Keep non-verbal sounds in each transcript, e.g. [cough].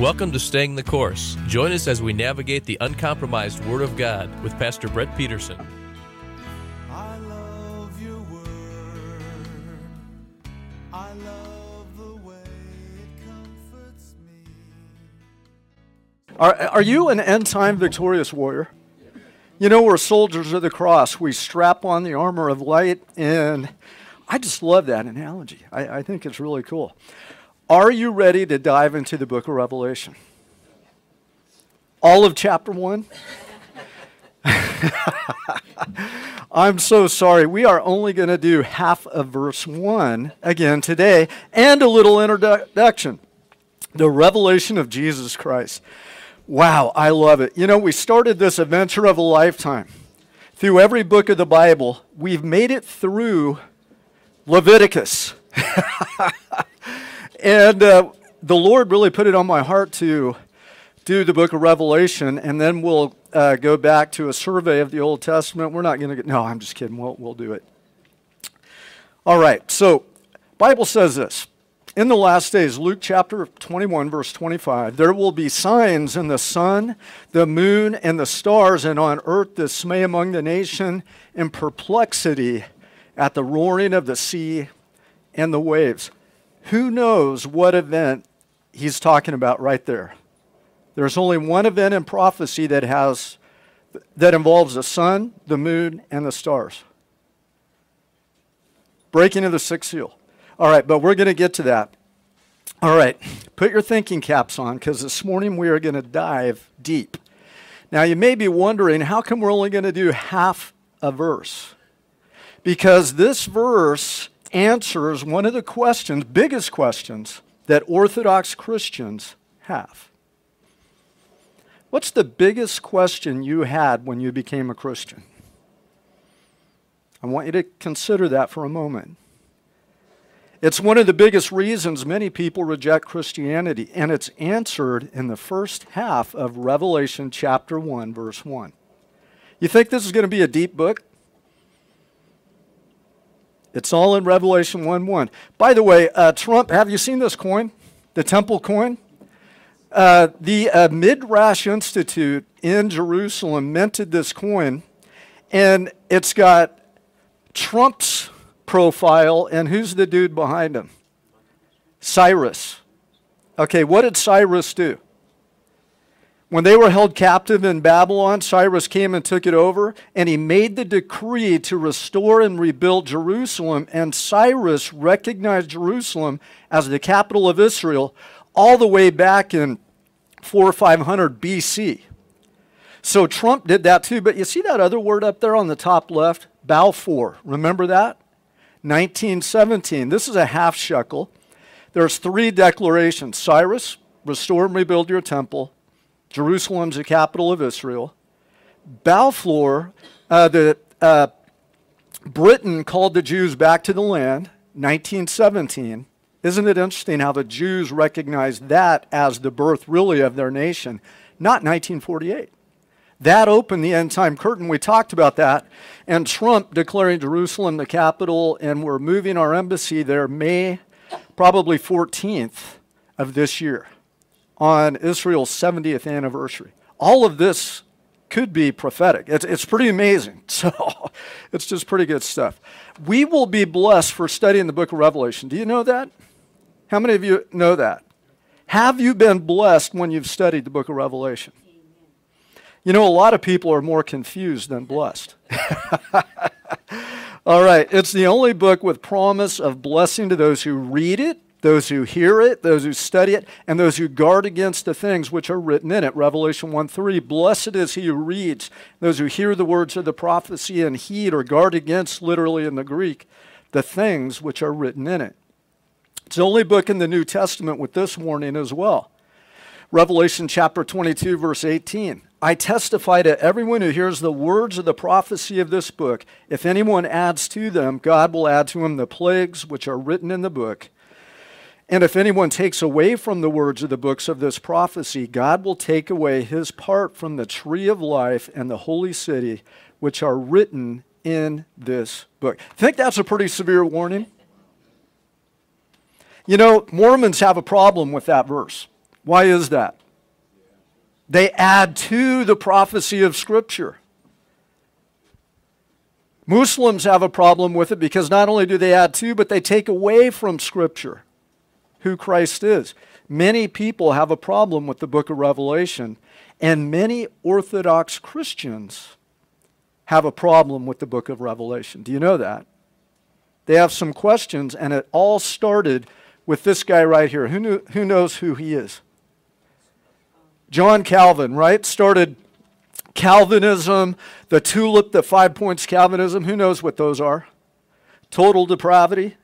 Welcome to Staying the Course. Join us as we navigate the uncompromised Word of God with Pastor Brett Peterson. I love your word. I love the way it comforts me. Are, are you an end time victorious warrior? You know, we're soldiers of the cross. We strap on the armor of light, and I just love that analogy. I, I think it's really cool. Are you ready to dive into the book of Revelation? All of chapter one? [laughs] I'm so sorry. We are only going to do half of verse one again today and a little introduction. The revelation of Jesus Christ. Wow, I love it. You know, we started this adventure of a lifetime. Through every book of the Bible, we've made it through Leviticus. [laughs] and uh, the Lord really put it on my heart to do the book of Revelation, and then we'll uh, go back to a survey of the Old Testament. We're not going to get, no, I'm just kidding. We'll, we'll do it. All right, so Bible says this in the last days, Luke chapter 21, verse 25, there will be signs in the sun, the moon, and the stars, and on earth dismay among the nation and perplexity at the roaring of the sea and the waves. Who knows what event he's talking about right there? There's only one event in prophecy that has that involves the sun, the moon, and the stars. Breaking of the sixth seal. All right, but we're going to get to that. All right, put your thinking caps on because this morning we are going to dive deep. Now, you may be wondering how come we're only going to do half a verse? Because this verse answers one of the questions, biggest questions, that Orthodox Christians have. What's the biggest question you had when you became a Christian? I want you to consider that for a moment. It's one of the biggest reasons many people reject Christianity, and it's answered in the first half of Revelation chapter 1, verse 1. You think this is going to be a deep book? It's all in Revelation 1 1. By the way, uh, Trump, have you seen this coin? The temple coin? Uh, the uh, Midrash Institute in Jerusalem minted this coin, and it's got Trump's profile, and who's the dude behind him? Cyrus. Okay, what did Cyrus do? When they were held captive in Babylon, Cyrus came and took it over, and he made the decree to restore and rebuild Jerusalem. And Cyrus recognized Jerusalem as the capital of Israel all the way back in 4 or 500 BC. So Trump did that too. But you see that other word up there on the top left? Balfour. Remember that? 1917. This is a half shekel. There's three declarations Cyrus, restore and rebuild your temple. Jerusalem's the capital of Israel. Balfour, uh, the, uh, Britain called the Jews back to the land, 1917. Isn't it interesting how the Jews recognized that as the birth, really, of their nation? Not 1948. That opened the end time curtain. We talked about that. And Trump declaring Jerusalem the capital, and we're moving our embassy there May, probably 14th of this year, on Israel's 70th anniversary. All of this could be prophetic. It's, it's pretty amazing. [laughs] So it's just pretty good stuff. We will be blessed for studying the book of Revelation. Do you know that? How many of you know that? Have you been blessed when you've studied the book of Revelation? You know, a lot of people are more confused than blessed. [laughs] All right, it's the only book with promise of blessing to those who read it, those who hear it, those who study it, and those who guard against the things which are written in it. Revelation 1 3 Blessed is he who reads, those who hear the words of the prophecy and heed or guard against, literally in the Greek, the things which are written in it. It's the only book in the New Testament with this warning as well. Revelation chapter 22, verse 18. I testify to everyone who hears the words of the prophecy of this book. If anyone adds to them, God will add to him the plagues which are written in the book. And if anyone takes away from the words of the books of this prophecy, God will take away his part from the tree of life and the holy city, which are written in this book. Think that's a pretty severe warning? You know, Mormons have a problem with that verse. Why is that? They add to the prophecy of Scripture. Muslims have a problem with it because not only do they add to, but they take away from Scripture who Christ is. Many people have a problem with the book of Revelation, and many Orthodox Christians have a problem with the book of Revelation. Do you know that? They have some questions, and it all started with this guy right here. Who, knew, who knows who he is? John Calvin, right? Started Calvinism, the tulip, the five points Calvinism. Who knows what those are? Total depravity,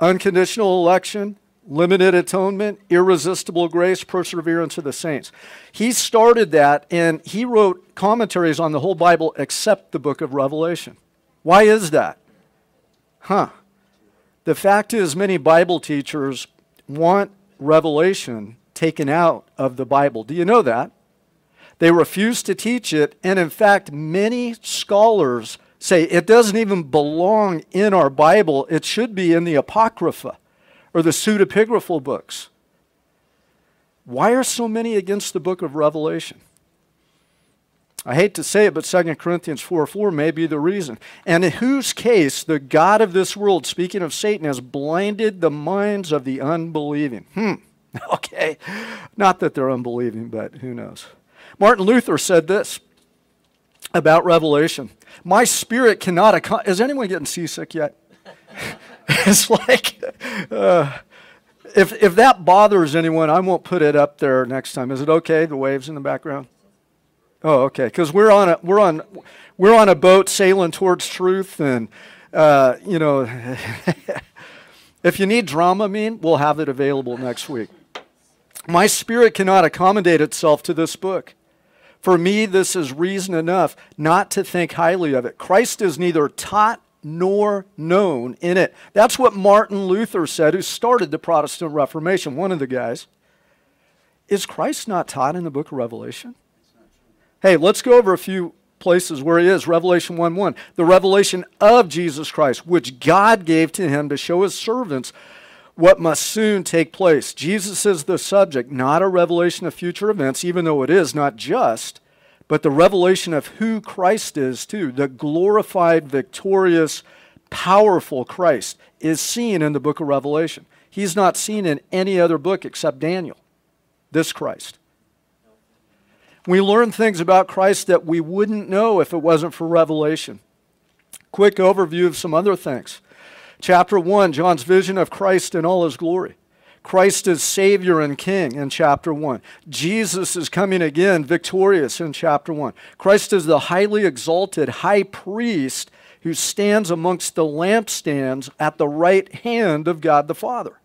unconditional election, limited atonement, irresistible grace, perseverance of the saints. He started that and he wrote commentaries on the whole Bible except the book of Revelation. Why is that? Huh. The fact is, many Bible teachers want Revelation taken out of the Bible. Do you know that? They refuse to teach it, and in fact, many scholars say it doesn't even belong in our Bible. It should be in the Apocrypha or the pseudepigraphal books. Why are so many against the book of Revelation? I hate to say it, but 2 Corinthians 4 4 may be the reason. And in whose case the God of this world, speaking of Satan, has blinded the minds of the unbelieving. Hmm. [laughs] Okay. Not that they're unbelieving, but who knows. Martin Luther said this about Revelation My spirit cannot accomplish. Is anyone getting seasick yet? [laughs] it's like, uh, if, if that bothers anyone, I won't put it up there next time. Is it okay? The waves in the background? Oh, okay. Because we're on a we're on we're on a boat sailing towards truth, and uh, you know, [laughs] if you need Dramamine, we'll have it available next week. My spirit cannot accommodate itself to this book. For me, this is reason enough not to think highly of it. Christ is neither taught nor known in it. That's what Martin Luther said, who started the Protestant Reformation, one of the guys. Is Christ not taught in the book of Revelation? Hey, let's go over a few places where he is. Revelation 1 1. The revelation of Jesus Christ, which God gave to him to show his servants what must soon take place. Jesus is the subject, not a revelation of future events, even though it is not just, but the revelation of who Christ is, too. The glorified, victorious, powerful Christ is seen in the book of Revelation. He's not seen in any other book except Daniel, this Christ. We learn things about Christ that we wouldn't know if it wasn't for Revelation. Quick overview of some other things. Chapter 1, John's vision of Christ in all his glory. Christ is Savior and King in chapter 1. Jesus is coming again victorious in chapter 1. Christ is the highly exalted high priest who stands amongst the lampstands at the right hand of God the Father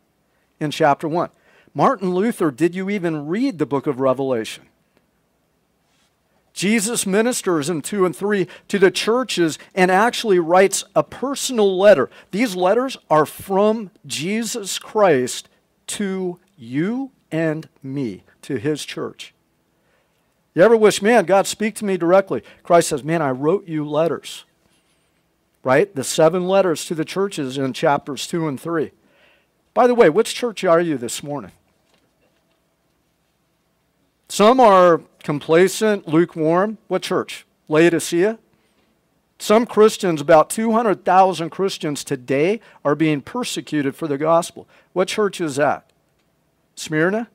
in chapter 1. Martin Luther, did you even read the book of Revelation? Jesus ministers in 2 and 3 to the churches and actually writes a personal letter. These letters are from Jesus Christ to you and me, to his church. You ever wish, man, God, speak to me directly? Christ says, man, I wrote you letters. Right? The seven letters to the churches in chapters 2 and 3. By the way, which church are you this morning? Some are complacent, lukewarm. What church? Laodicea? Some Christians, about 200,000 Christians today, are being persecuted for the gospel. What church is that? Smyrna?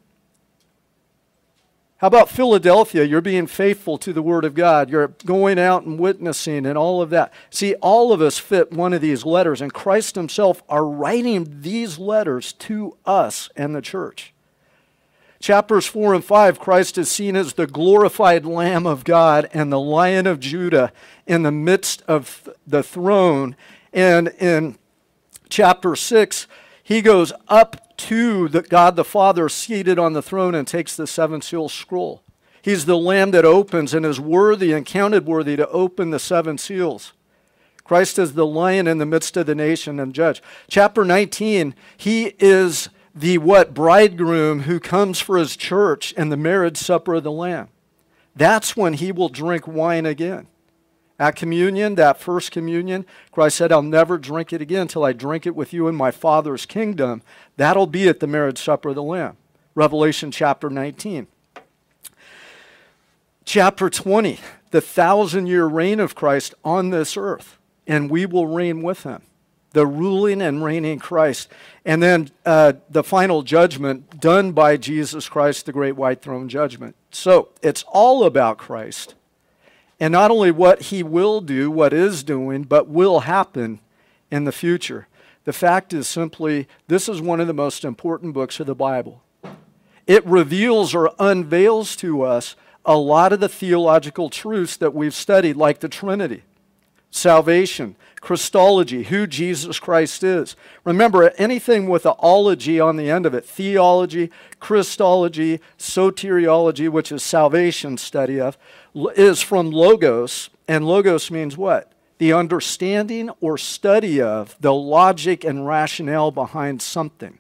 How about Philadelphia? You're being faithful to the Word of God. You're going out and witnessing and all of that. See, all of us fit one of these letters, and Christ Himself are writing these letters to us and the church. Chapters 4 and 5, Christ is seen as the glorified Lamb of God and the Lion of Judah in the midst of the throne. And in chapter 6, he goes up to the God the Father seated on the throne and takes the seven seal scroll. He's the lamb that opens and is worthy and counted worthy to open the seven seals. Christ is the lion in the midst of the nation and judge. Chapter 19, he is the what bridegroom who comes for his church and the marriage supper of the lamb that's when he will drink wine again at communion that first communion christ said i'll never drink it again until i drink it with you in my father's kingdom That'll be at the marriage supper of the Lamb. Revelation chapter 19. Chapter 20, the thousand year reign of Christ on this earth, and we will reign with him. The ruling and reigning Christ. And then uh, the final judgment done by Jesus Christ, the great white throne judgment. So it's all about Christ. And not only what he will do, what is doing, but will happen in the future. The fact is simply this is one of the most important books of the Bible. It reveals or unveils to us a lot of the theological truths that we've studied, like the Trinity, salvation, Christology, who Jesus Christ is. Remember, anything with an ology on the end of it, theology, Christology, soteriology, which is salvation study of, is from logos, and logos means what? The understanding or study of the logic and rationale behind something.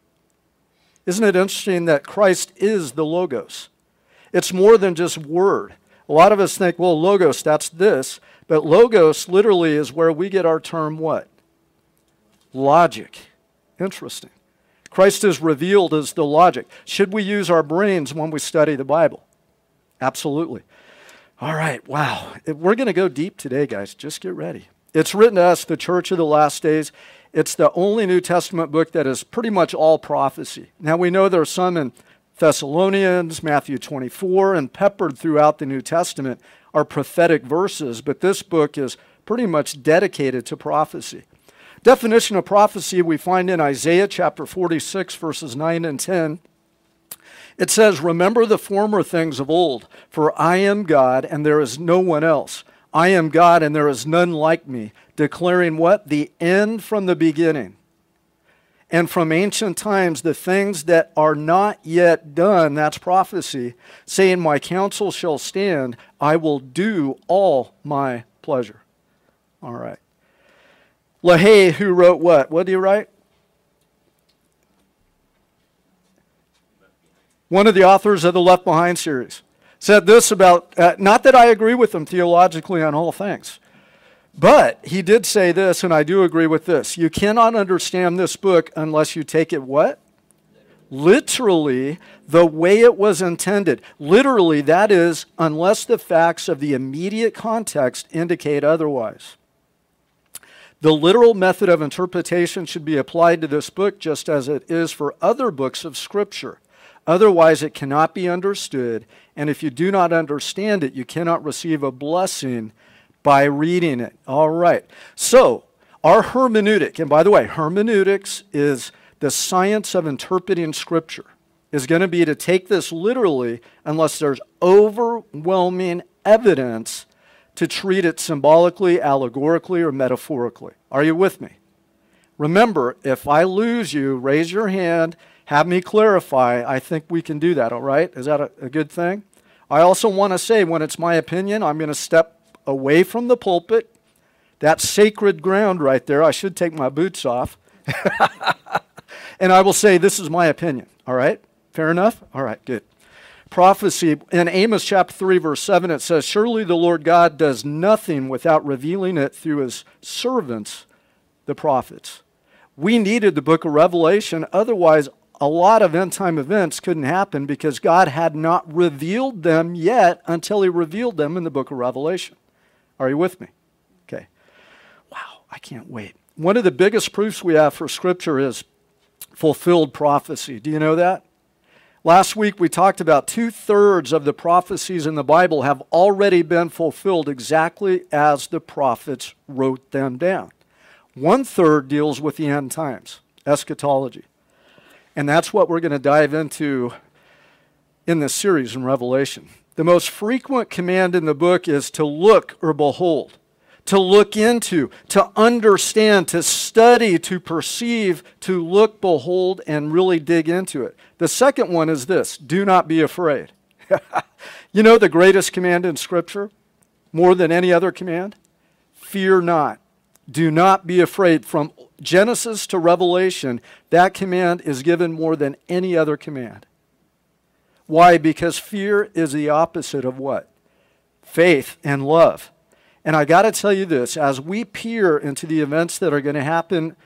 Isn't it interesting that Christ is the logos? It's more than just word. A lot of us think, well, logos, that's this. But logos literally is where we get our term what? Logic. Interesting. Christ is revealed as the logic. Should we use our brains when we study the Bible? Absolutely. All right, wow. We're going to go deep today, guys. Just get ready. It's written to us, the church of the last days. It's the only New Testament book that is pretty much all prophecy. Now, we know there are some in Thessalonians, Matthew 24, and peppered throughout the New Testament are prophetic verses, but this book is pretty much dedicated to prophecy. Definition of prophecy we find in Isaiah chapter 46, verses 9 and 10. It says, Remember the former things of old, for I am God and there is no one else. I am God and there is none like me, declaring what? The end from the beginning and from ancient times the things that are not yet done, that's prophecy, saying, My counsel shall stand, I will do all my pleasure. All right. LaHaye, who wrote what? What did he write? One of the authors of the Left Behind series said this about, uh, not that I agree with him theologically on all things, but he did say this, and I do agree with this. You cannot understand this book unless you take it what? Literally, the way it was intended. Literally, that is, unless the facts of the immediate context indicate otherwise. The literal method of interpretation should be applied to this book just as it is for other books of Scripture. Otherwise, it cannot be understood, and if you do not understand it, you cannot receive a blessing by reading it. All right. So, our hermeneutic, and by the way, hermeneutics is the science of interpreting Scripture, is going to be to take this literally unless there's overwhelming evidence to treat it symbolically, allegorically, or metaphorically. Are you with me? Remember, if I lose you, raise your hand, have me clarify. I think we can do that, all right? Is that a, a good thing? I also want to say, when it's my opinion, I'm going to step away from the pulpit. that sacred ground right there. I should take my boots off. [laughs] and I will say, This is my opinion. All right? Fair enough? All right, good. Prophecy in Amos chapter 3, verse 7, it says, Surely the Lord God does nothing without revealing it through his servants, the prophets. We needed the book of Revelation, otherwise, a lot of end time events couldn't happen because God had not revealed them yet until he revealed them in the book of Revelation. Are you with me? Okay. Wow, I can't wait. One of the biggest proofs we have for Scripture is fulfilled prophecy. Do you know that? Last week we talked about two thirds of the prophecies in the Bible have already been fulfilled exactly as the prophets wrote them down. One third deals with the end times, eschatology. And that's what we're going to dive into in this series in Revelation. The most frequent command in the book is to look or behold, to look into, to understand, to study, to perceive, to look, behold, and really dig into it. The second one is this do not be afraid. [laughs] you know the greatest command in Scripture, more than any other command? Fear not. Do not be afraid. From Genesis to Revelation, that command is given more than any other command. Why? Because fear is the opposite of what? Faith and love. And I got to tell you this as we peer into the events that are going to happen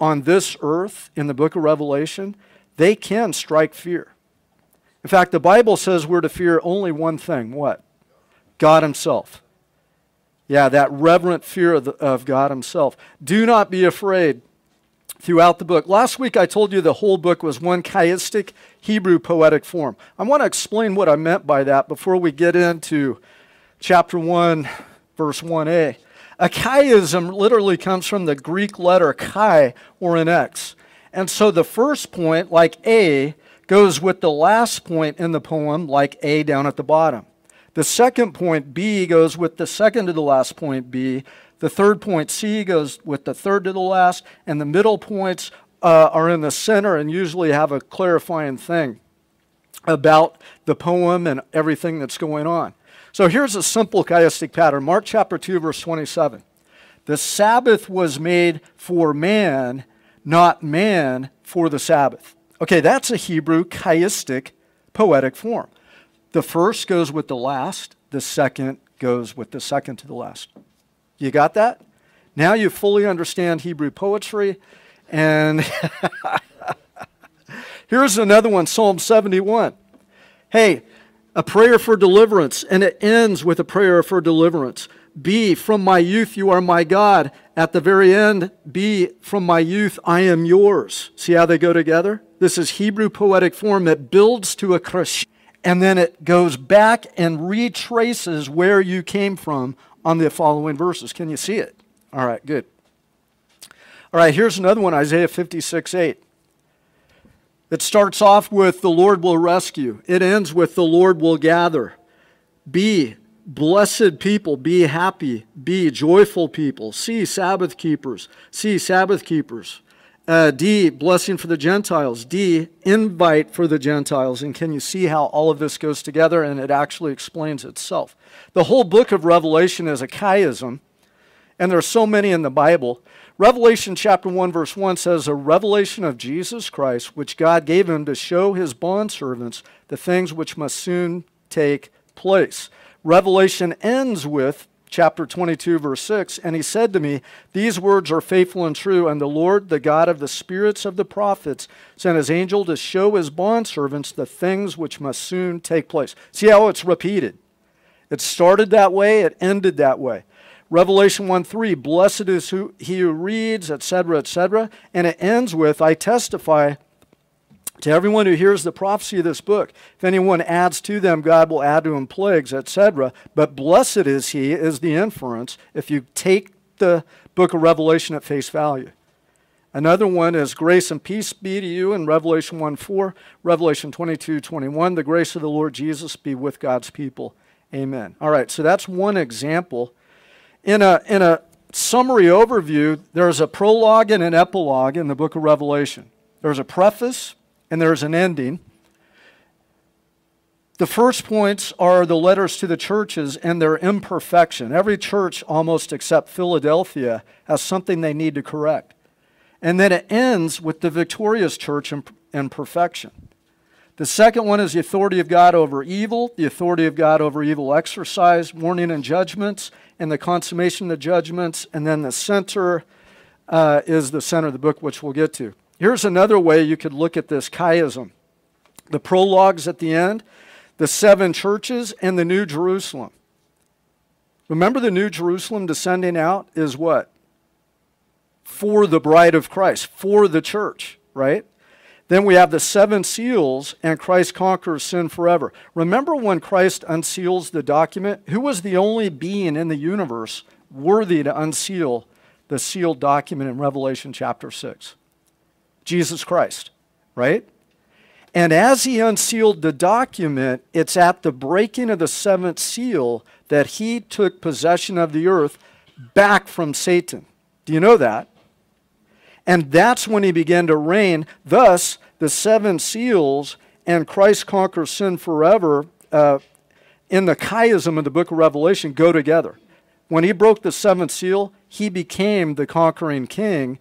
on this earth in the book of Revelation, they can strike fear. In fact, the Bible says we're to fear only one thing what? God Himself. Yeah, that reverent fear of, the, of God Himself. Do not be afraid throughout the book. Last week I told you the whole book was one chiastic Hebrew poetic form. I want to explain what I meant by that before we get into chapter 1, verse 1a. A chiasm literally comes from the Greek letter chi or an X. And so the first point, like A, goes with the last point in the poem, like A down at the bottom. The second point, B, goes with the second to the last point, B. The third point, C, goes with the third to the last. And the middle points uh, are in the center and usually have a clarifying thing about the poem and everything that's going on. So here's a simple chiastic pattern Mark chapter 2, verse 27. The Sabbath was made for man, not man for the Sabbath. Okay, that's a Hebrew chiastic poetic form. The first goes with the last, the second goes with the second to the last. You got that? Now you fully understand Hebrew poetry. And [laughs] here's another one Psalm 71. Hey, a prayer for deliverance, and it ends with a prayer for deliverance. B, from my youth you are my God. At the very end, B, from my youth I am yours. See how they go together? This is Hebrew poetic form that builds to a crescendo and then it goes back and retraces where you came from on the following verses. Can you see it? All right, good. All right, here's another one Isaiah 56 8. It starts off with the Lord will rescue, it ends with the Lord will gather. Be blessed people, be happy, be joyful people. See Sabbath keepers, see Sabbath keepers. Uh, D, blessing for the Gentiles. D, invite for the Gentiles. And can you see how all of this goes together? And it actually explains itself. The whole book of Revelation is a chiasm, and there are so many in the Bible. Revelation chapter 1, verse 1 says, A revelation of Jesus Christ, which God gave him to show his bondservants the things which must soon take place. Revelation ends with chapter 22, verse 6. And he said to me, These words are faithful and true, and the Lord, the God of the spirits of the prophets, sent his angel to show his bondservants the things which must soon take place. See how it's repeated? It started that way, it ended that way. Revelation 1 3, blessed is who, he who reads, etc., etc. And it ends with, I testify to everyone who hears the prophecy of this book, if anyone adds to them, God will add to him plagues, etc. But blessed is he, is the inference, if you take the book of Revelation at face value. Another one is grace and peace be to you in Revelation 1 4, Revelation 22 21. The grace of the Lord Jesus be with God's people. Amen. All right, so that's one example. In a, in a summary overview, there's a prologue and an epilogue in the book of Revelation. There's a preface, and there's an ending. The first points are the letters to the churches and their imperfection. Every church, almost except Philadelphia, has something they need to correct. And then it ends with the victorious church and perfection. The second one is the authority of God over evil, the authority of God over evil exercise, warning and judgments, and the consummation of judgments. And then the center uh, is the center of the book, which we'll get to. Here's another way you could look at this chiasm the prologues at the end, the seven churches, and the New Jerusalem. Remember, the New Jerusalem descending out is what? For the bride of Christ, for the church, right? Then we have the seven seals, and Christ conquers sin forever. Remember when Christ unseals the document? Who was the only being in the universe worthy to unseal the sealed document in Revelation chapter 6? Jesus Christ, right? And as he unsealed the document, it's at the breaking of the seventh seal that he took possession of the earth back from Satan. Do you know that? And that's when he began to reign. Thus, the seven seals and Christ conquers sin forever uh, in the chiasm of the book of Revelation go together. When he broke the seventh seal, he became the conquering king.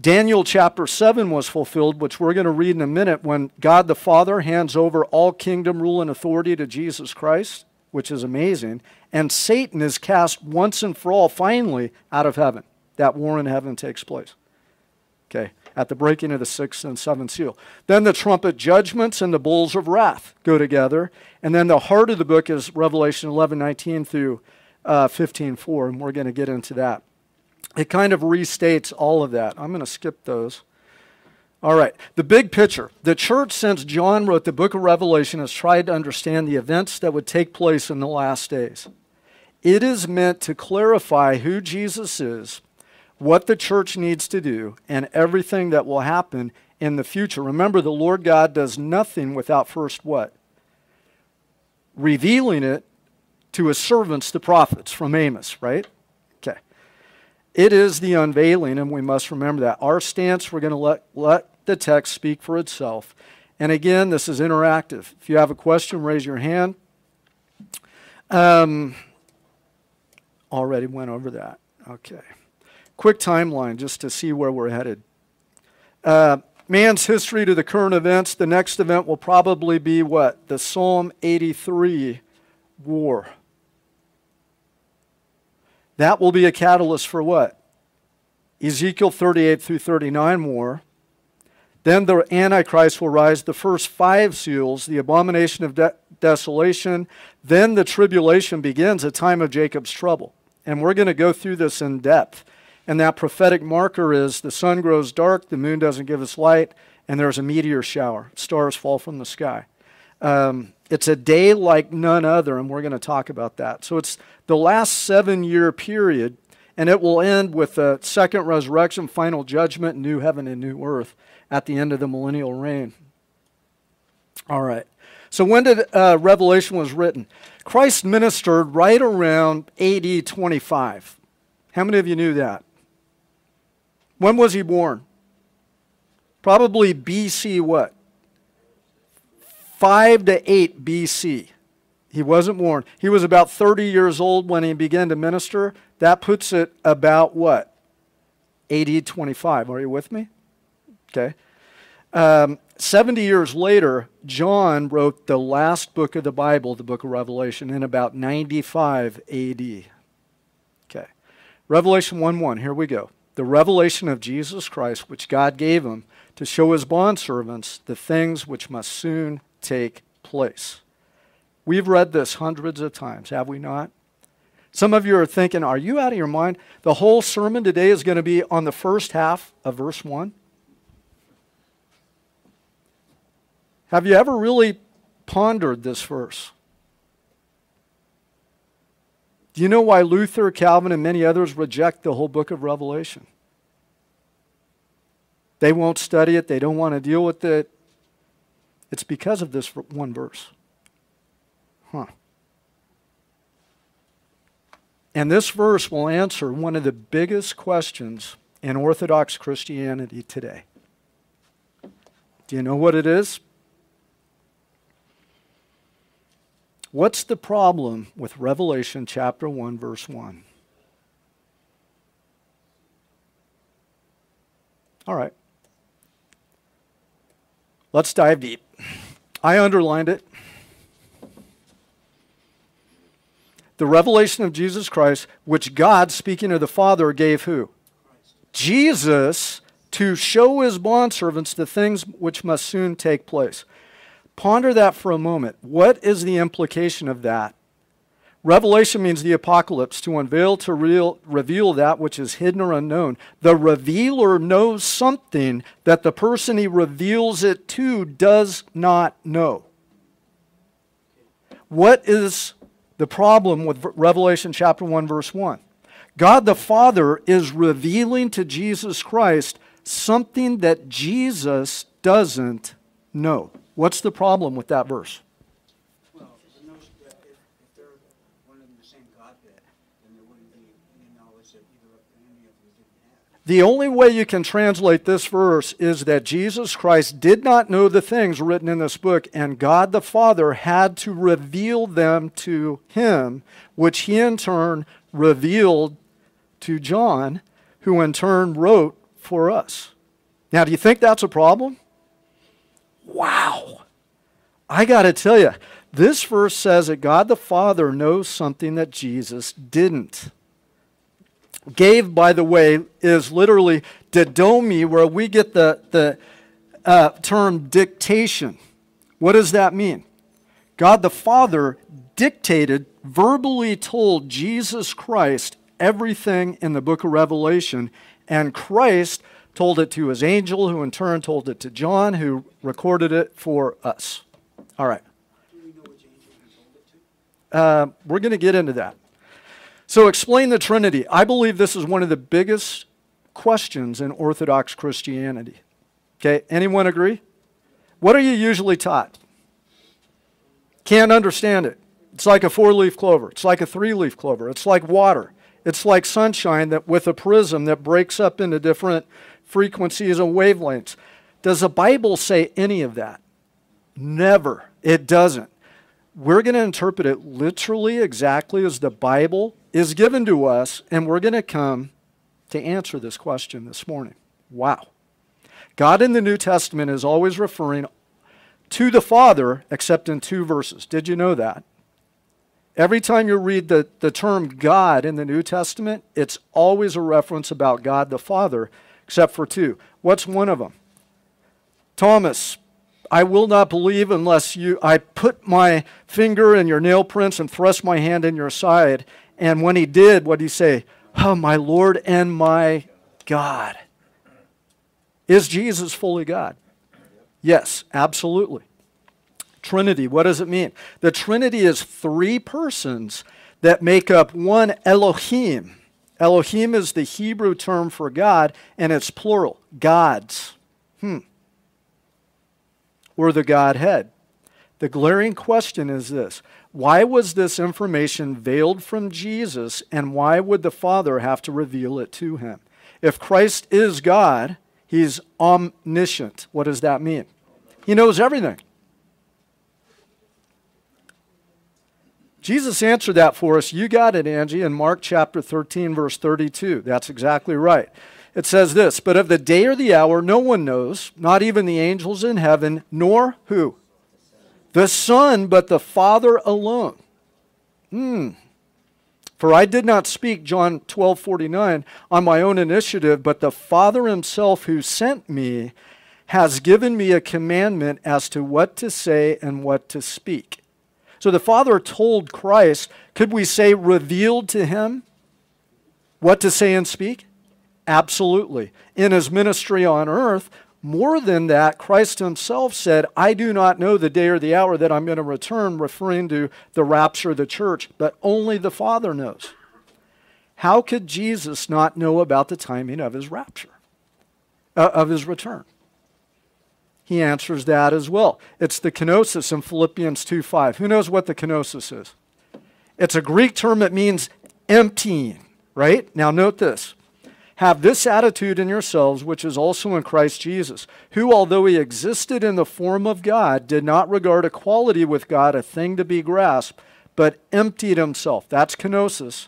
Daniel chapter 7 was fulfilled, which we're going to read in a minute, when God the Father hands over all kingdom, rule, and authority to Jesus Christ, which is amazing, and Satan is cast once and for all, finally, out of heaven. That war in heaven takes place. Okay, at the breaking of the sixth and seventh seal. Then the trumpet judgments and the bowls of wrath go together. And then the heart of the book is Revelation 11 19 through uh, 15 4, and we're going to get into that. It kind of restates all of that. I'm going to skip those. All right, the big picture. The church, since John wrote the book of Revelation, has tried to understand the events that would take place in the last days. It is meant to clarify who Jesus is, what the church needs to do, and everything that will happen in the future. Remember, the Lord God does nothing without first what? Revealing it to his servants, the prophets, from Amos, right? Okay. It is the unveiling, and we must remember that. Our stance, we're going to let, let the text speak for itself. And again, this is interactive. If you have a question, raise your hand. Um, already went over that. Okay. Quick timeline just to see where we're headed. Uh, man's history to the current events. The next event will probably be what? The Psalm 83 war. That will be a catalyst for what? Ezekiel 38 through 39 war. Then the Antichrist will rise, the first five seals, the abomination of de- desolation. Then the tribulation begins, a time of Jacob's trouble. And we're going to go through this in depth. And that prophetic marker is the sun grows dark, the moon doesn't give us light, and there's a meteor shower. Stars fall from the sky. Um, it's a day like none other, and we're going to talk about that. So it's the last seven year period, and it will end with the second resurrection, final judgment, new heaven and new earth at the end of the millennial reign. All right. So when did uh, Revelation was written? Christ ministered right around AD 25. How many of you knew that? When was he born? Probably BC what? 5 to 8 BC. He wasn't born. He was about 30 years old when he began to minister. That puts it about what? AD 25. Are you with me? Okay. Um, 70 years later, John wrote the last book of the Bible, the book of Revelation, in about 95 AD. Okay. Revelation 1 1, here we go. The revelation of Jesus Christ, which God gave him to show his bondservants the things which must soon take place. We've read this hundreds of times, have we not? Some of you are thinking, are you out of your mind? The whole sermon today is going to be on the first half of verse 1. Have you ever really pondered this verse? Do you know why Luther, Calvin, and many others reject the whole book of Revelation? They won't study it, they don't want to deal with it. It's because of this one verse. Huh. And this verse will answer one of the biggest questions in Orthodox Christianity today. Do you know what it is? What's the problem with Revelation chapter 1, verse 1? All right. Let's dive deep. I underlined it. The revelation of Jesus Christ, which God, speaking of the Father, gave who? Jesus to show his bondservants the things which must soon take place. Ponder that for a moment. What is the implication of that? Revelation means the apocalypse, to unveil, to real, reveal that which is hidden or unknown. The revealer knows something that the person he reveals it to does not know. What is the problem with Revelation chapter 1, verse 1? God the Father is revealing to Jesus Christ something that Jesus doesn't know. What's the problem with that verse? Well, the notion that if, if they're one and the same Godhead, then there wouldn't be any knowledge that either any of them didn't have. The only way you can translate this verse is that Jesus Christ did not know the things written in this book, and God the Father had to reveal them to him, which he in turn revealed to John, who in turn wrote for us. Now, do you think that's a problem? Wow. I got to tell you, this verse says that God the Father knows something that Jesus didn't. Gave, by the way, is literally didomi, where we get the, the uh, term dictation. What does that mean? God the Father dictated, verbally told Jesus Christ everything in the book of Revelation, and Christ told it to his angel, who in turn told it to John, who recorded it for us. All right. Uh, we're going to get into that. So, explain the Trinity. I believe this is one of the biggest questions in Orthodox Christianity. Okay, anyone agree? What are you usually taught? Can't understand it. It's like a four leaf clover, it's like a three leaf clover, it's like water, it's like sunshine that with a prism that breaks up into different frequencies and wavelengths. Does the Bible say any of that? Never. It doesn't. We're going to interpret it literally exactly as the Bible is given to us, and we're going to come to answer this question this morning. Wow. God in the New Testament is always referring to the Father, except in two verses. Did you know that? Every time you read the, the term God in the New Testament, it's always a reference about God the Father, except for two. What's one of them? Thomas, I will not believe unless you I put my finger in your nail prints and thrust my hand in your side. And when he did, what did he say? Oh, my Lord and my God. Is Jesus fully God? Yes, absolutely. Trinity, what does it mean? The Trinity is three persons that make up one Elohim. Elohim is the Hebrew term for God, and it's plural gods. Hmm. Or the Godhead. The glaring question is this Why was this information veiled from Jesus, and why would the Father have to reveal it to him? If Christ is God, he's omniscient. What does that mean? He knows everything. Jesus answered that for us. You got it, Angie, in Mark chapter 13, verse 32. That's exactly right. It says this But of the day or the hour, no one knows, not even the angels in heaven, nor who? The Son, but the Father alone. Hmm. For I did not speak, John 12 49, on my own initiative, but the Father himself who sent me has given me a commandment as to what to say and what to speak. So the Father told Christ, could we say revealed to him what to say and speak? Absolutely. In his ministry on earth, more than that, Christ himself said, I do not know the day or the hour that I'm going to return, referring to the rapture of the church, but only the Father knows. How could Jesus not know about the timing of his rapture, uh, of his return? He answers that as well. It's the kenosis in Philippians 2 5. Who knows what the kenosis is? It's a Greek term that means emptying, right? Now, note this. Have this attitude in yourselves, which is also in Christ Jesus, who, although he existed in the form of God, did not regard equality with God a thing to be grasped, but emptied himself. That's kenosis.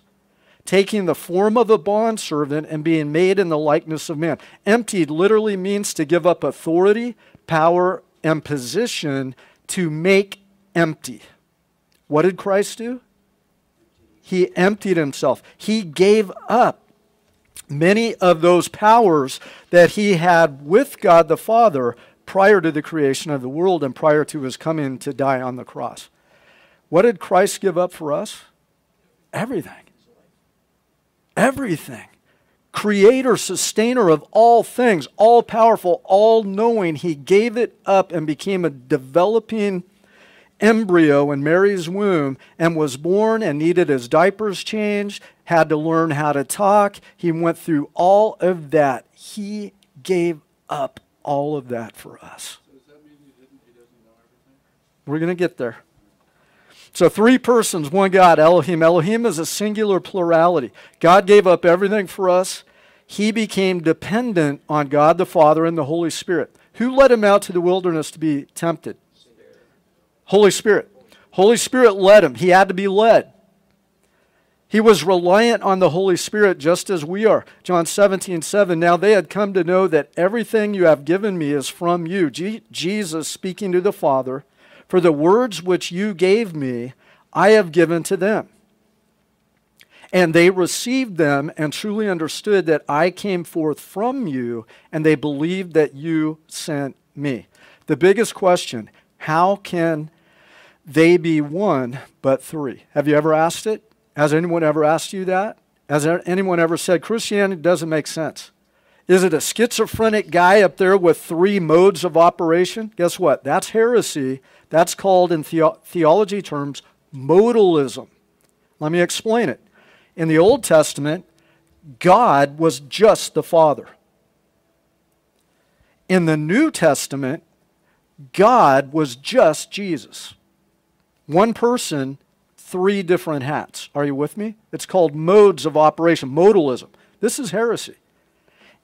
Taking the form of a bondservant and being made in the likeness of man. Emptied literally means to give up authority, power, and position to make empty. What did Christ do? He emptied himself. He gave up many of those powers that he had with God the Father prior to the creation of the world and prior to his coming to die on the cross. What did Christ give up for us? Everything. Everything. Creator, sustainer of all things, all powerful, all knowing. He gave it up and became a developing embryo in Mary's womb and was born and needed his diapers changed, had to learn how to talk. He went through all of that. He gave up all of that for us. We're going to get there. So, three persons, one God, Elohim. Elohim is a singular plurality. God gave up everything for us. He became dependent on God the Father and the Holy Spirit. Who led him out to the wilderness to be tempted? Holy Spirit. Holy Spirit led him. He had to be led. He was reliant on the Holy Spirit just as we are. John 17, 7. Now they had come to know that everything you have given me is from you. Je- Jesus speaking to the Father, for the words which you gave me, I have given to them. And they received them and truly understood that I came forth from you, and they believed that you sent me. The biggest question how can they be one but three? Have you ever asked it? Has anyone ever asked you that? Has anyone ever said Christianity doesn't make sense? Is it a schizophrenic guy up there with three modes of operation? Guess what? That's heresy. That's called, in theo- theology terms, modalism. Let me explain it. In the Old Testament, God was just the Father. In the New Testament, God was just Jesus. One person, three different hats. Are you with me? It's called modes of operation, modalism. This is heresy.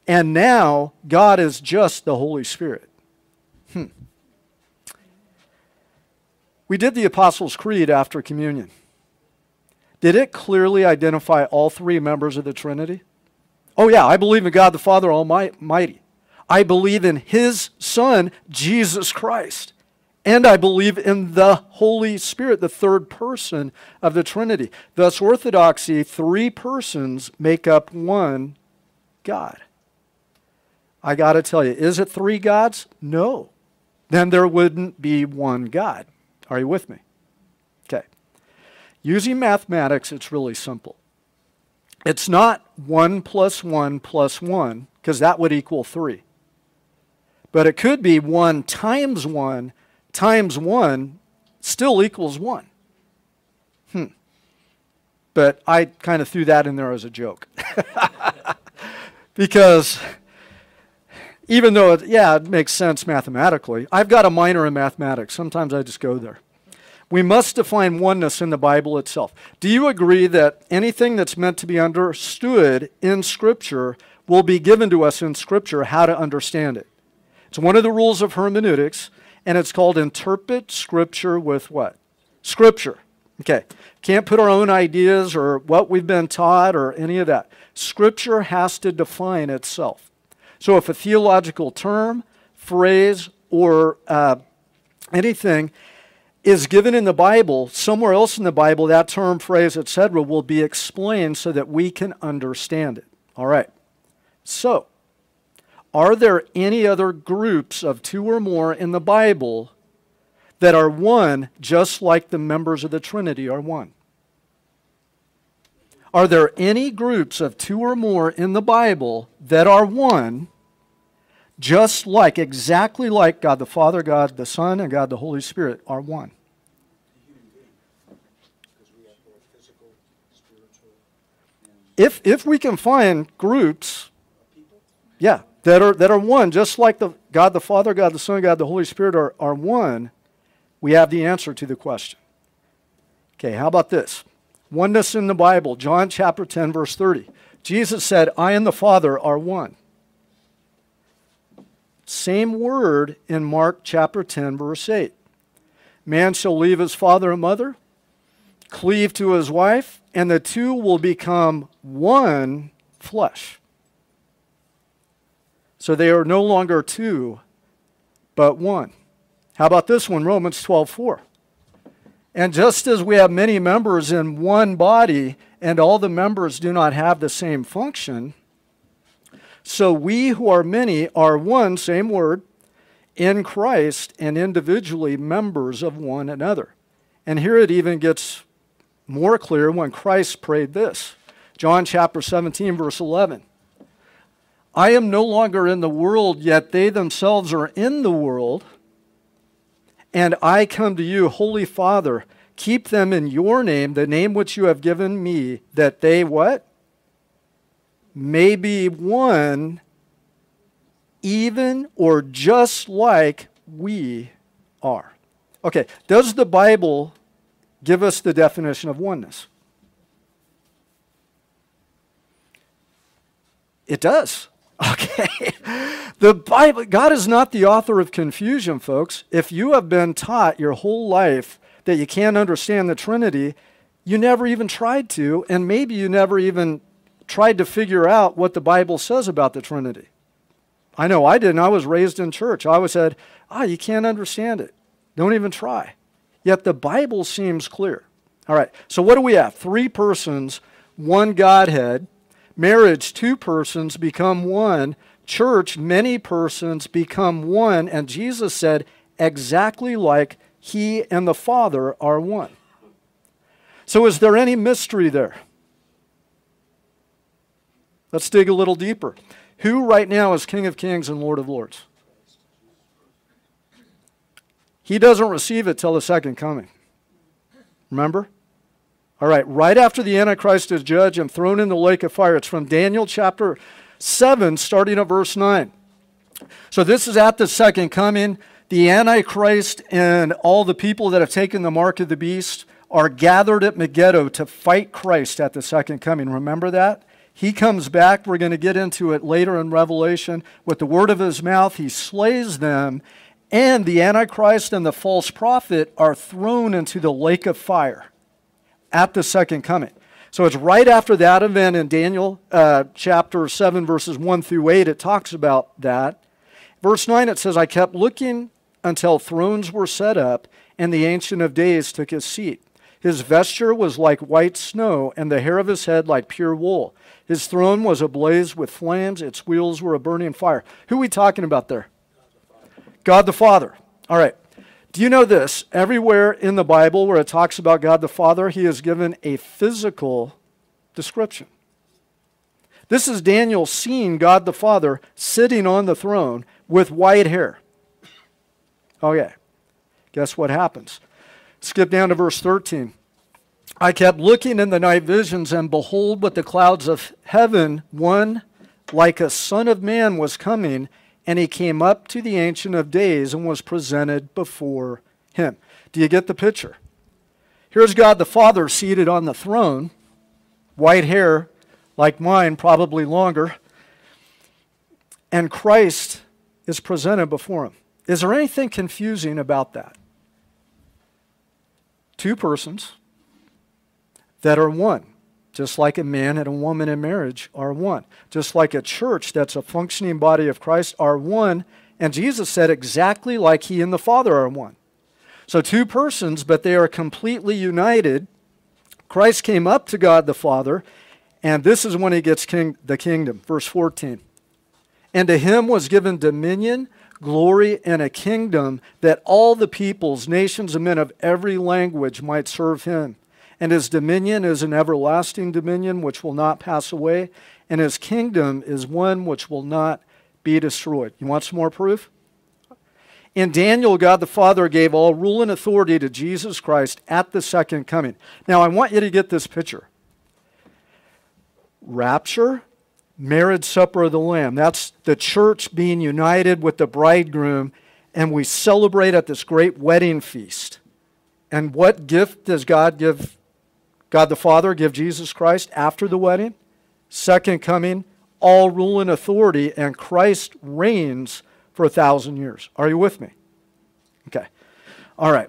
And now God is just the Holy Spirit. Hmm. We did the Apostles' Creed after communion. Did it clearly identify all three members of the Trinity? Oh, yeah, I believe in God the Father Almighty. I believe in His Son, Jesus Christ. And I believe in the Holy Spirit, the third person of the Trinity. Thus, Orthodoxy, three persons make up one God. I got to tell you, is it three gods? No. Then there wouldn't be one God. Are you with me? Using mathematics, it's really simple. It's not 1 plus 1 plus 1, because that would equal 3. But it could be 1 times 1 times 1 still equals 1. Hmm. But I kind of threw that in there as a joke. [laughs] because even though, it, yeah, it makes sense mathematically, I've got a minor in mathematics. Sometimes I just go there. We must define oneness in the Bible itself. Do you agree that anything that's meant to be understood in Scripture will be given to us in Scripture how to understand it? It's one of the rules of hermeneutics, and it's called interpret Scripture with what? Scripture. Okay. Can't put our own ideas or what we've been taught or any of that. Scripture has to define itself. So if a theological term, phrase, or uh, anything is given in the Bible, somewhere else in the Bible, that term, phrase, etc., will be explained so that we can understand it. All right. So, are there any other groups of two or more in the Bible that are one just like the members of the Trinity are one? Are there any groups of two or more in the Bible that are one just like, exactly like God the Father, God the Son, and God the Holy Spirit are one. If, if we can find groups, yeah, that are, that are one, just like the God the Father, God the Son, God the Holy Spirit are, are one, we have the answer to the question. Okay, how about this? Oneness in the Bible, John chapter 10, verse 30. Jesus said, I and the Father are one. Same word in Mark chapter 10, verse 8. Man shall leave his father and mother, cleave to his wife, and the two will become one flesh. So they are no longer two, but one. How about this one, Romans 12, 4? And just as we have many members in one body, and all the members do not have the same function, so we who are many are one, same word, in Christ and individually members of one another. And here it even gets more clear when Christ prayed this John chapter 17, verse 11. I am no longer in the world, yet they themselves are in the world. And I come to you, Holy Father, keep them in your name, the name which you have given me, that they what? May be one even or just like we are. Okay, does the Bible give us the definition of oneness? It does. [laughs] Okay. The Bible, God is not the author of confusion, folks. If you have been taught your whole life that you can't understand the Trinity, you never even tried to, and maybe you never even tried to figure out what the Bible says about the Trinity. I know I didn't. I was raised in church. I always said, ah, oh, you can't understand it. Don't even try. Yet the Bible seems clear. All right, so what do we have? Three persons, one Godhead. Marriage, two persons become one. Church, many persons become one. And Jesus said, exactly like he and the Father are one. So, is there any mystery there? Let's dig a little deeper. Who right now is King of Kings and Lord of Lords? He doesn't receive it till the second coming. Remember? All right, right after the Antichrist is judged and thrown in the lake of fire. It's from Daniel chapter 7, starting at verse 9. So this is at the second coming. The Antichrist and all the people that have taken the mark of the beast are gathered at Megiddo to fight Christ at the second coming. Remember that? He comes back. We're going to get into it later in Revelation. With the word of his mouth, he slays them, and the Antichrist and the false prophet are thrown into the lake of fire at the second coming. So it's right after that event in Daniel uh, chapter 7, verses 1 through 8, it talks about that. Verse 9, it says, I kept looking until thrones were set up, and the Ancient of Days took his seat. His vesture was like white snow, and the hair of his head like pure wool. His throne was ablaze with flames, its wheels were a burning fire. Who are we talking about there? God the Father. All right. Do you know this? Everywhere in the Bible where it talks about God the Father, he is given a physical description. This is Daniel seeing God the Father sitting on the throne with white hair. Oh, okay. Guess what happens? Skip down to verse 13. I kept looking in the night visions, and behold, with the clouds of heaven, one like a son of man was coming, and he came up to the Ancient of Days and was presented before him. Do you get the picture? Here's God the Father seated on the throne, white hair like mine, probably longer, and Christ is presented before him. Is there anything confusing about that? Two persons that are one. Just like a man and a woman in marriage are one. Just like a church that's a functioning body of Christ are one. And Jesus said exactly like he and the Father are one. So, two persons, but they are completely united. Christ came up to God the Father, and this is when he gets king, the kingdom. Verse 14. And to him was given dominion, glory, and a kingdom that all the peoples, nations, and men of every language might serve him. And his dominion is an everlasting dominion which will not pass away, and his kingdom is one which will not be destroyed. You want some more proof? In Daniel, God the Father gave all rule and authority to Jesus Christ at the second coming. Now, I want you to get this picture rapture, marriage supper of the Lamb. That's the church being united with the bridegroom, and we celebrate at this great wedding feast. And what gift does God give God the Father give Jesus Christ after the wedding. Second coming, all rule and authority, and Christ reigns for a thousand years. Are you with me? Okay. All right.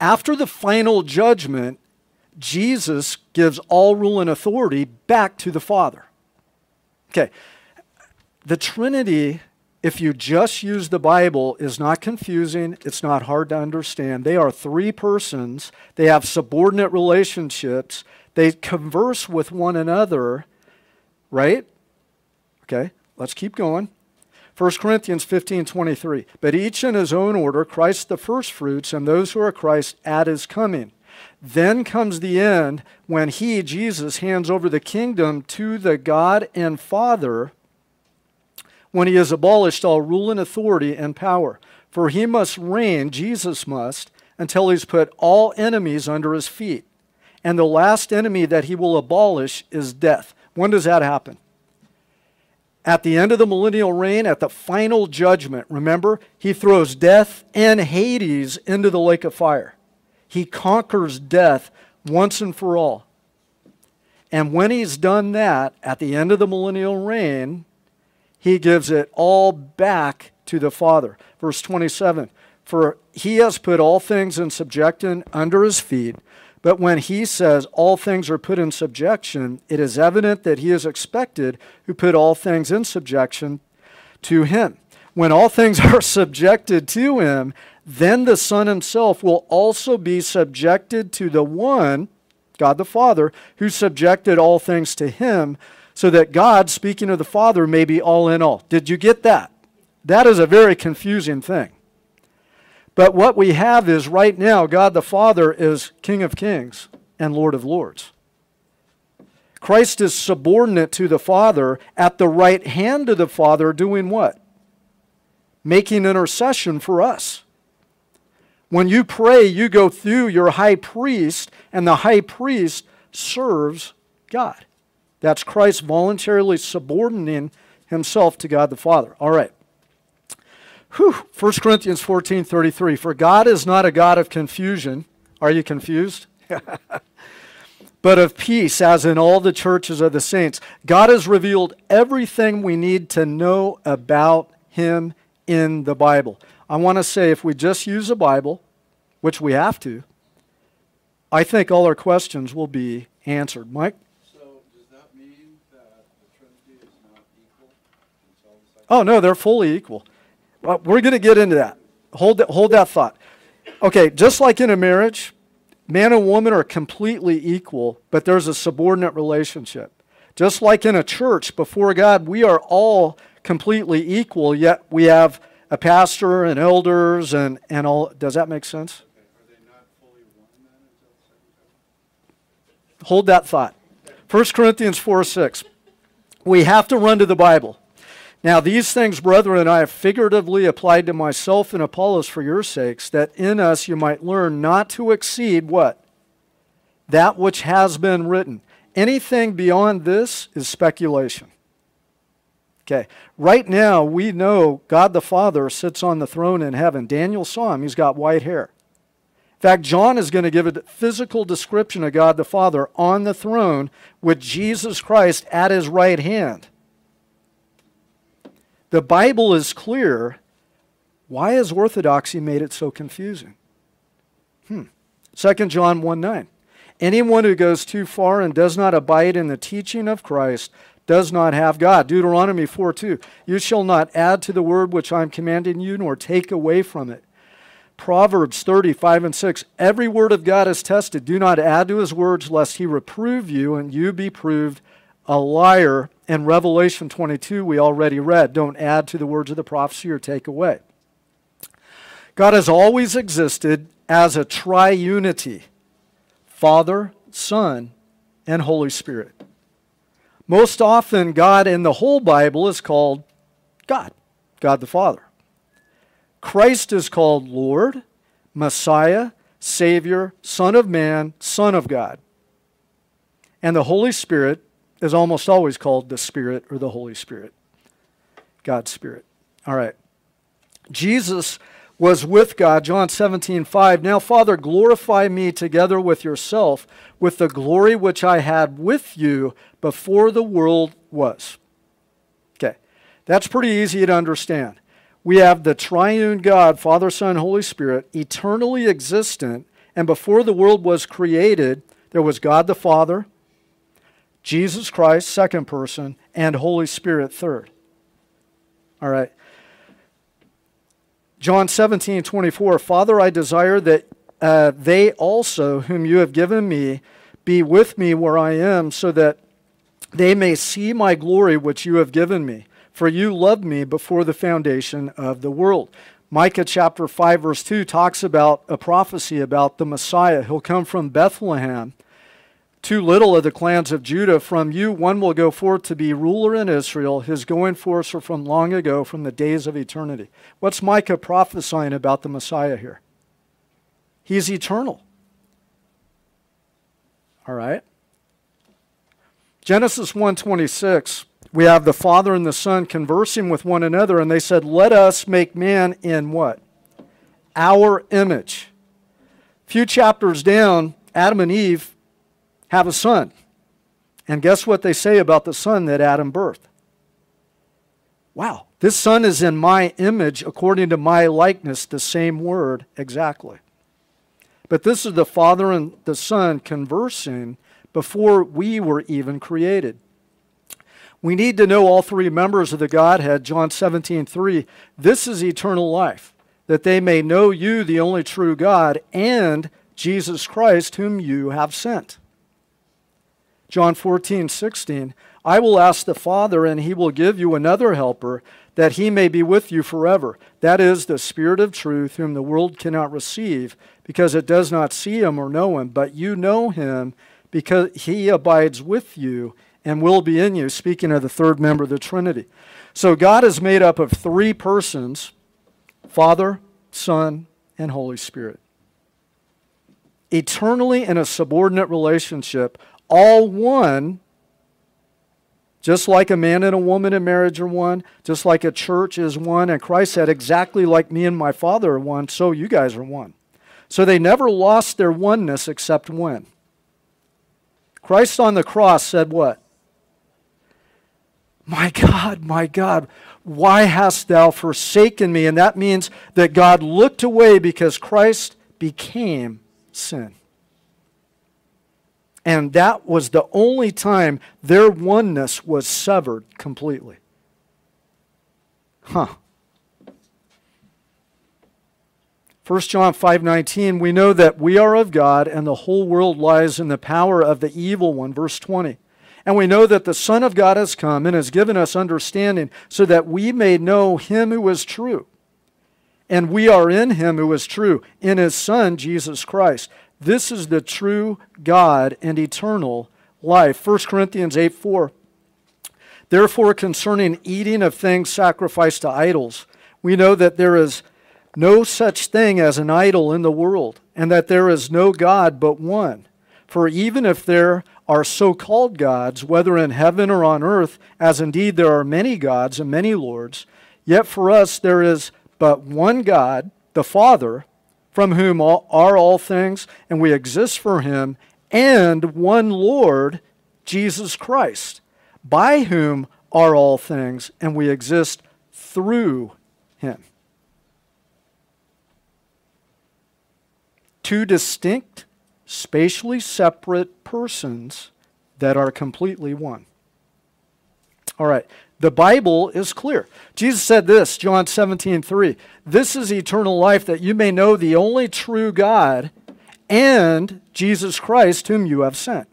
After the final judgment, Jesus gives all rule and authority back to the Father. Okay. The Trinity if you just use the Bible, is not confusing. It's not hard to understand. They are three persons. They have subordinate relationships. They converse with one another, right? Okay, let's keep going. 1 Corinthians 15 23. But each in his own order, Christ the firstfruits, and those who are Christ at his coming. Then comes the end when he, Jesus, hands over the kingdom to the God and Father when he has abolished all rule and authority and power. For he must reign, Jesus must, until he's put all enemies under his feet. And the last enemy that he will abolish is death. When does that happen? At the end of the millennial reign, at the final judgment, remember, he throws death and Hades into the lake of fire. He conquers death once and for all. And when he's done that, at the end of the millennial reign, he gives it all back to the Father. Verse 27 For he has put all things in subjection under his feet. But when he says all things are put in subjection, it is evident that he is expected who put all things in subjection to him. When all things [laughs] are subjected to him, then the Son himself will also be subjected to the one God the Father, who subjected all things to him, so that God, speaking of the Father, may be all in all. Did you get that? That is a very confusing thing. But what we have is right now, God the Father is King of kings and Lord of lords. Christ is subordinate to the Father at the right hand of the Father, doing what? Making intercession for us. When you pray, you go through your high priest, and the high priest serves God. That's Christ voluntarily subordinating himself to God the Father. All right. Whew. 1 Corinthians 14 33. For God is not a God of confusion. Are you confused? [laughs] but of peace, as in all the churches of the saints. God has revealed everything we need to know about Him in the Bible. I want to say if we just use the Bible, which we have to, I think all our questions will be answered. Mike? So does that mean that the Trinity is not equal? It's all the same? Oh, no, they're fully equal. We're going to get into that. Hold that, hold that thought. Okay, just like in a marriage, man and woman are completely equal, but there's a subordinate relationship. Just like in a church, before God, we are all completely equal, yet we have a pastor and elders and, and all. Does that make sense? Hold that thought. 1 Corinthians 4 6. We have to run to the Bible. Now, these things, brethren, I have figuratively applied to myself and Apollos for your sakes, that in us you might learn not to exceed what? That which has been written. Anything beyond this is speculation. Okay. Right now, we know God the Father sits on the throne in heaven. Daniel saw him, he's got white hair. In fact, John is going to give a physical description of God the Father on the throne with Jesus Christ at his right hand. The Bible is clear. Why has orthodoxy made it so confusing? Hmm. 2 John 1 9. Anyone who goes too far and does not abide in the teaching of Christ does not have God. Deuteronomy 4 2. You shall not add to the word which I am commanding you, nor take away from it. Proverbs 35 and 6. Every word of God is tested. Do not add to his words, lest he reprove you and you be proved a liar. And Revelation 22, we already read. Don't add to the words of the prophecy or take away. God has always existed as a triunity Father, Son, and Holy Spirit. Most often, God in the whole Bible is called God, God the Father. Christ is called Lord, Messiah, Savior, Son of Man, Son of God. And the Holy Spirit is almost always called the Spirit or the Holy Spirit, God's Spirit. All right. Jesus was with God, John 17, 5. Now, Father, glorify me together with yourself with the glory which I had with you before the world was. Okay, that's pretty easy to understand. We have the triune God, Father, Son, Holy Spirit, eternally existent, and before the world was created, there was God the Father, Jesus Christ, second person, and Holy Spirit, third. All right. John 17, 24. Father, I desire that uh, they also, whom you have given me, be with me where I am, so that they may see my glory which you have given me. For you loved me before the foundation of the world. Micah chapter 5, verse 2 talks about a prophecy about the Messiah. He'll come from Bethlehem too little of the clans of Judah. From you one will go forth to be ruler in Israel. His going forth are from long ago, from the days of eternity. What's Micah prophesying about the Messiah here? He's eternal. All right. Genesis 1:26, we have the Father and the Son conversing with one another, and they said, Let us make man in what? Our image. A few chapters down, Adam and Eve have a son. And guess what they say about the son that Adam birthed? Wow, this son is in my image according to my likeness, the same word exactly. But this is the Father and the Son conversing before we were even created. We need to know all three members of the Godhead, John 17, 3. This is eternal life, that they may know you, the only true God, and Jesus Christ, whom you have sent. John 14, 16, I will ask the Father, and he will give you another helper, that he may be with you forever. That is the Spirit of truth, whom the world cannot receive, because it does not see him or know him. But you know him, because he abides with you and will be in you. Speaking of the third member of the Trinity. So God is made up of three persons Father, Son, and Holy Spirit. Eternally in a subordinate relationship, all one, just like a man and a woman in marriage are one, just like a church is one, and Christ said, exactly like me and my Father are one, so you guys are one. So they never lost their oneness except when? Christ on the cross said what? My God, my God, why hast thou forsaken me? And that means that God looked away because Christ became sin. And that was the only time their oneness was severed completely. Huh. 1 John 5:19 we know that we are of God and the whole world lies in the power of the evil one verse 20 and we know that the son of God has come and has given us understanding so that we may know him who is true and we are in him who is true in his son Jesus Christ this is the true God and eternal life 1 Corinthians 8 4 Therefore concerning eating of things sacrificed to idols we know that there is no such thing as an idol in the world, and that there is no God but one. For even if there are so called gods, whether in heaven or on earth, as indeed there are many gods and many lords, yet for us there is but one God, the Father, from whom all, are all things, and we exist for him, and one Lord, Jesus Christ, by whom are all things, and we exist through him. two distinct, spatially separate persons that are completely one. All right. The Bible is clear. Jesus said this, John 17, 3. This is eternal life, that you may know the only true God and Jesus Christ, whom you have sent.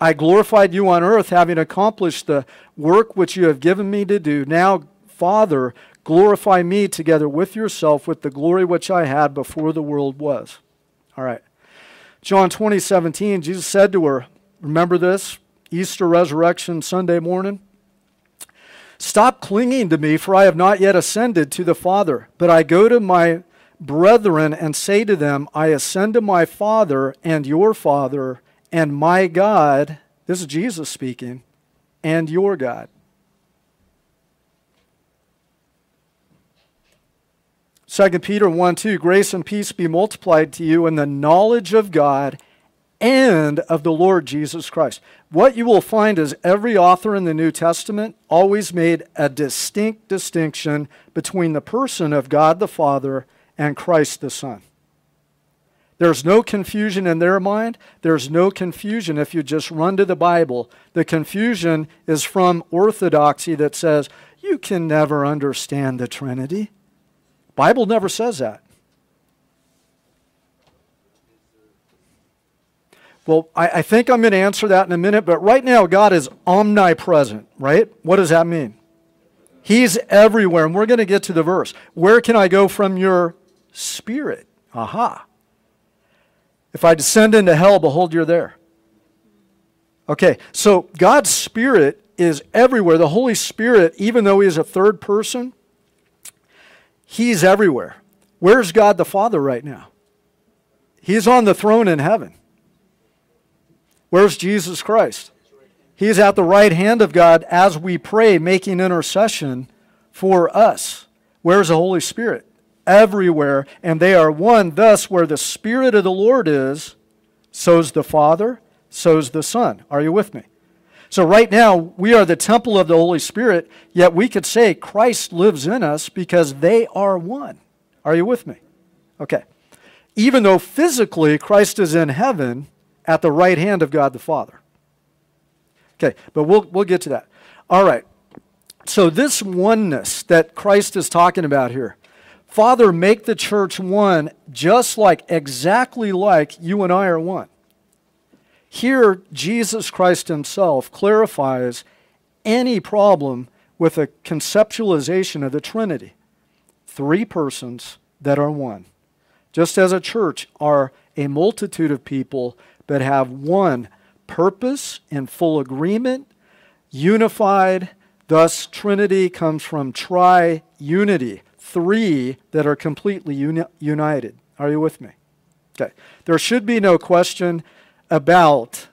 I glorified you on earth, having accomplished the work which you have given me to do. Now, Father, Glorify me together with yourself with the glory which I had before the world was. All right. John 20, 17, Jesus said to her, Remember this? Easter resurrection Sunday morning? Stop clinging to me, for I have not yet ascended to the Father, but I go to my brethren and say to them, I ascend to my Father and your Father, and my God, this is Jesus speaking, and your God. 2 Peter 1 2, grace and peace be multiplied to you in the knowledge of God and of the Lord Jesus Christ. What you will find is every author in the New Testament always made a distinct distinction between the person of God the Father and Christ the Son. There's no confusion in their mind. There's no confusion if you just run to the Bible. The confusion is from orthodoxy that says you can never understand the Trinity. Bible never says that. Well, I, I think I'm going to answer that in a minute, but right now, God is omnipresent, right? What does that mean? He's everywhere, and we're going to get to the verse. Where can I go from your spirit? Aha. If I descend into hell, behold, you're there. Okay, so God's Spirit is everywhere. The Holy Spirit, even though He is a third person, He's everywhere. Where's God the Father right now? He's on the throne in heaven. Where's Jesus Christ? He's at the right hand of God as we pray, making intercession for us. Where's the Holy Spirit? Everywhere, and they are one. Thus, where the Spirit of the Lord is, so's the Father, so's the Son. Are you with me? So, right now, we are the temple of the Holy Spirit, yet we could say Christ lives in us because they are one. Are you with me? Okay. Even though physically Christ is in heaven at the right hand of God the Father. Okay, but we'll, we'll get to that. All right. So, this oneness that Christ is talking about here, Father, make the church one just like, exactly like you and I are one. Here, Jesus Christ himself clarifies any problem with a conceptualization of the Trinity. Three persons that are one. Just as a church are a multitude of people but have one purpose in full agreement, unified. Thus, Trinity comes from tri unity, three that are completely uni- united. Are you with me? Okay. There should be no question about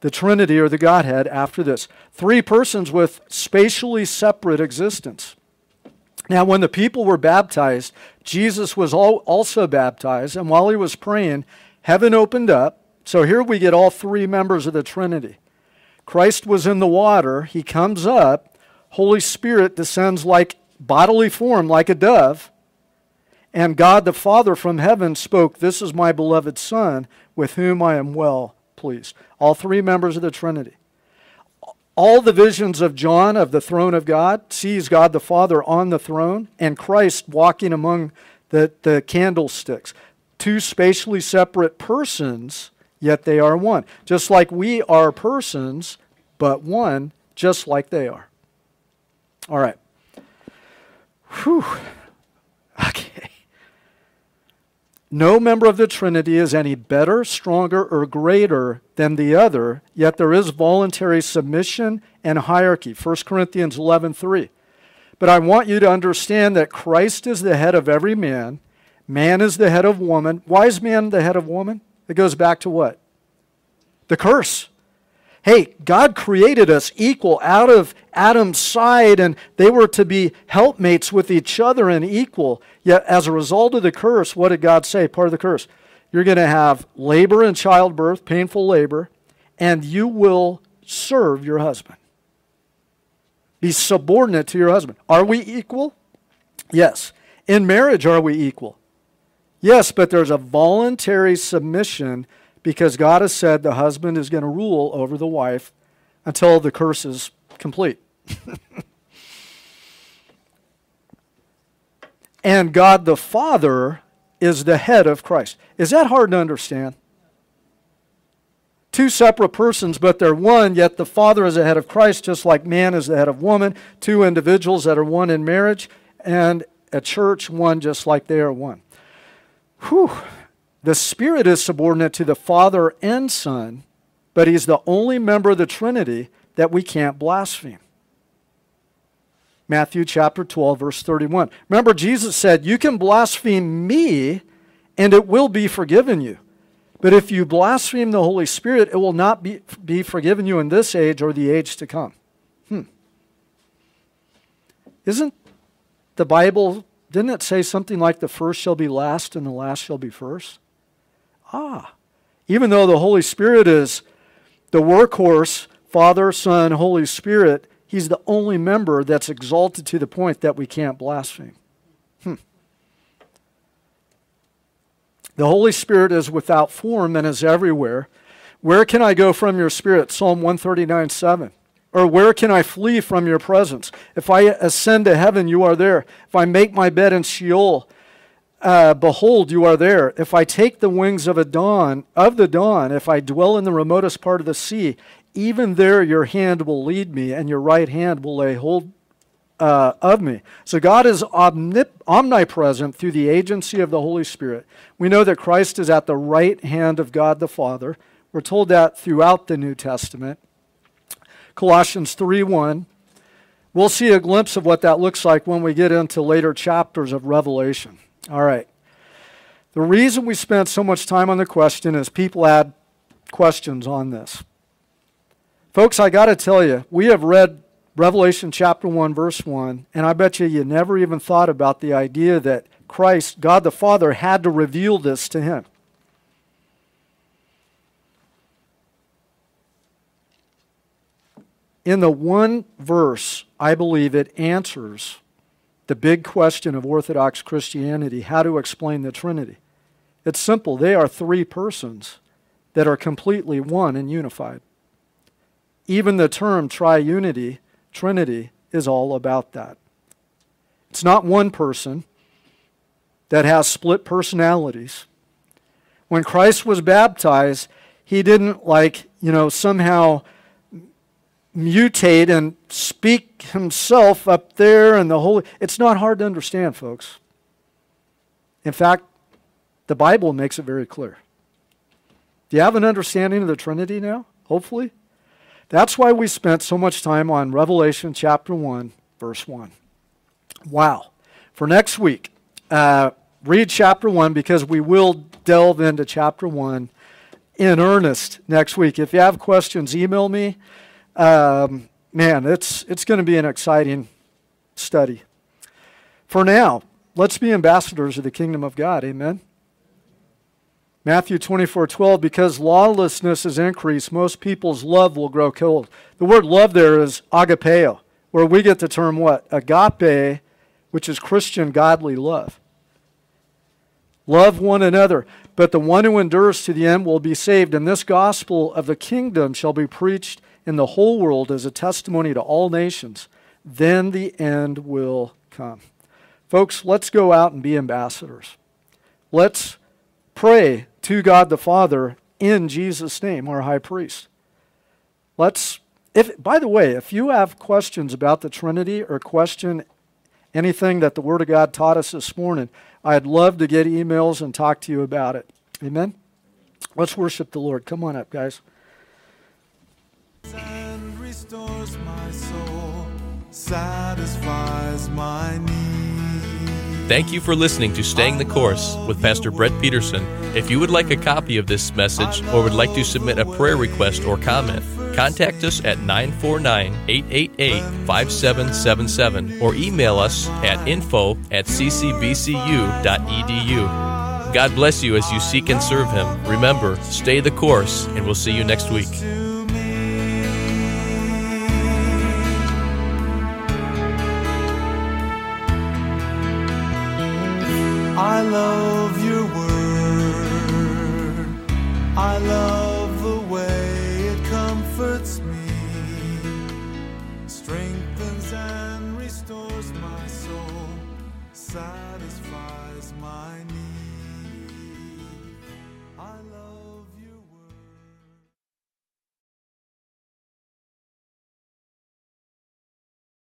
the Trinity or the Godhead after this. Three persons with spatially separate existence. Now, when the people were baptized, Jesus was also baptized, and while he was praying, heaven opened up. So here we get all three members of the Trinity. Christ was in the water, he comes up, Holy Spirit descends like bodily form, like a dove, and God the Father from heaven spoke, This is my beloved Son, with whom I am well pleased. All three members of the Trinity. All the visions of John of the throne of God sees God the Father on the throne and Christ walking among the, the candlesticks. Two spatially separate persons, yet they are one. Just like we are persons, but one, just like they are. All right. Whew. [laughs] Okay. No member of the Trinity is any better, stronger, or greater than the other, yet there is voluntary submission and hierarchy. 1 Corinthians 11:3. But I want you to understand that Christ is the head of every man, man is the head of woman. Why is man the head of woman? It goes back to what? The curse. Hey, God created us equal out of Adam's side, and they were to be helpmates with each other and equal. Yet, as a result of the curse, what did God say? Part of the curse. You're going to have labor and childbirth, painful labor, and you will serve your husband. Be subordinate to your husband. Are we equal? Yes. In marriage, are we equal? Yes, but there's a voluntary submission because God has said the husband is going to rule over the wife until the curse is complete. [laughs] and God the Father is the head of Christ. Is that hard to understand? Two separate persons, but they're one, yet the Father is the head of Christ, just like man is the head of woman. Two individuals that are one in marriage, and a church, one just like they are one. Whew. The Spirit is subordinate to the Father and Son, but He's the only member of the Trinity that we can't blaspheme. Matthew chapter 12, verse 31. Remember, Jesus said, You can blaspheme me, and it will be forgiven you. But if you blaspheme the Holy Spirit, it will not be, be forgiven you in this age or the age to come. Hmm. Isn't the Bible, didn't it say something like the first shall be last and the last shall be first? Ah, even though the Holy Spirit is the workhorse, Father, Son, Holy Spirit, He's the only member that's exalted to the point that we can't blaspheme. Hmm. The Holy Spirit is without form and is everywhere. Where can I go from your spirit? Psalm 139 7. Or where can I flee from your presence? If I ascend to heaven, you are there. If I make my bed in Sheol, uh, behold, you are there. If I take the wings of a dawn, of the dawn, if I dwell in the remotest part of the sea, even there your hand will lead me, and your right hand will lay hold uh, of me. So God is omnip- omnipresent through the agency of the Holy Spirit. We know that Christ is at the right hand of God the Father. We're told that throughout the New Testament. Colossians 3 1. We'll see a glimpse of what that looks like when we get into later chapters of Revelation. All right. The reason we spent so much time on the question is people had questions on this. Folks, I got to tell you, we have read Revelation chapter 1, verse 1, and I bet you you never even thought about the idea that Christ, God the Father, had to reveal this to him. In the one verse, I believe it answers the big question of Orthodox Christianity how to explain the Trinity. It's simple. They are three persons that are completely one and unified. Even the term triunity, Trinity, is all about that. It's not one person that has split personalities. When Christ was baptized, he didn't like, you know, somehow mutate and speak himself up there and the Holy. It's not hard to understand, folks. In fact, the Bible makes it very clear. Do you have an understanding of the Trinity now? Hopefully. That's why we spent so much time on Revelation chapter 1, verse 1. Wow. For next week, uh, read chapter 1 because we will delve into chapter 1 in earnest next week. If you have questions, email me. Um, man, it's, it's going to be an exciting study. For now, let's be ambassadors of the kingdom of God. Amen. Matthew 24 12, because lawlessness is increased, most people's love will grow cold. The word love there is agapeo, where we get the term what? Agape, which is Christian godly love. Love one another, but the one who endures to the end will be saved. And this gospel of the kingdom shall be preached in the whole world as a testimony to all nations. Then the end will come. Folks, let's go out and be ambassadors. Let's pray to God the Father in Jesus' name, our high priest. Let's, if, by the way, if you have questions about the Trinity or question anything that the Word of God taught us this morning, I'd love to get emails and talk to you about it. Amen? Let's worship the Lord. Come on up, guys. And restores my soul, satisfies my need. Thank you for listening to Staying the Course with Pastor Brett Peterson. If you would like a copy of this message or would like to submit a prayer request or comment, contact us at 949 888 5777 or email us at info at ccbcu.edu. God bless you as you seek and serve Him. Remember, stay the course, and we'll see you next week. I love your word. I love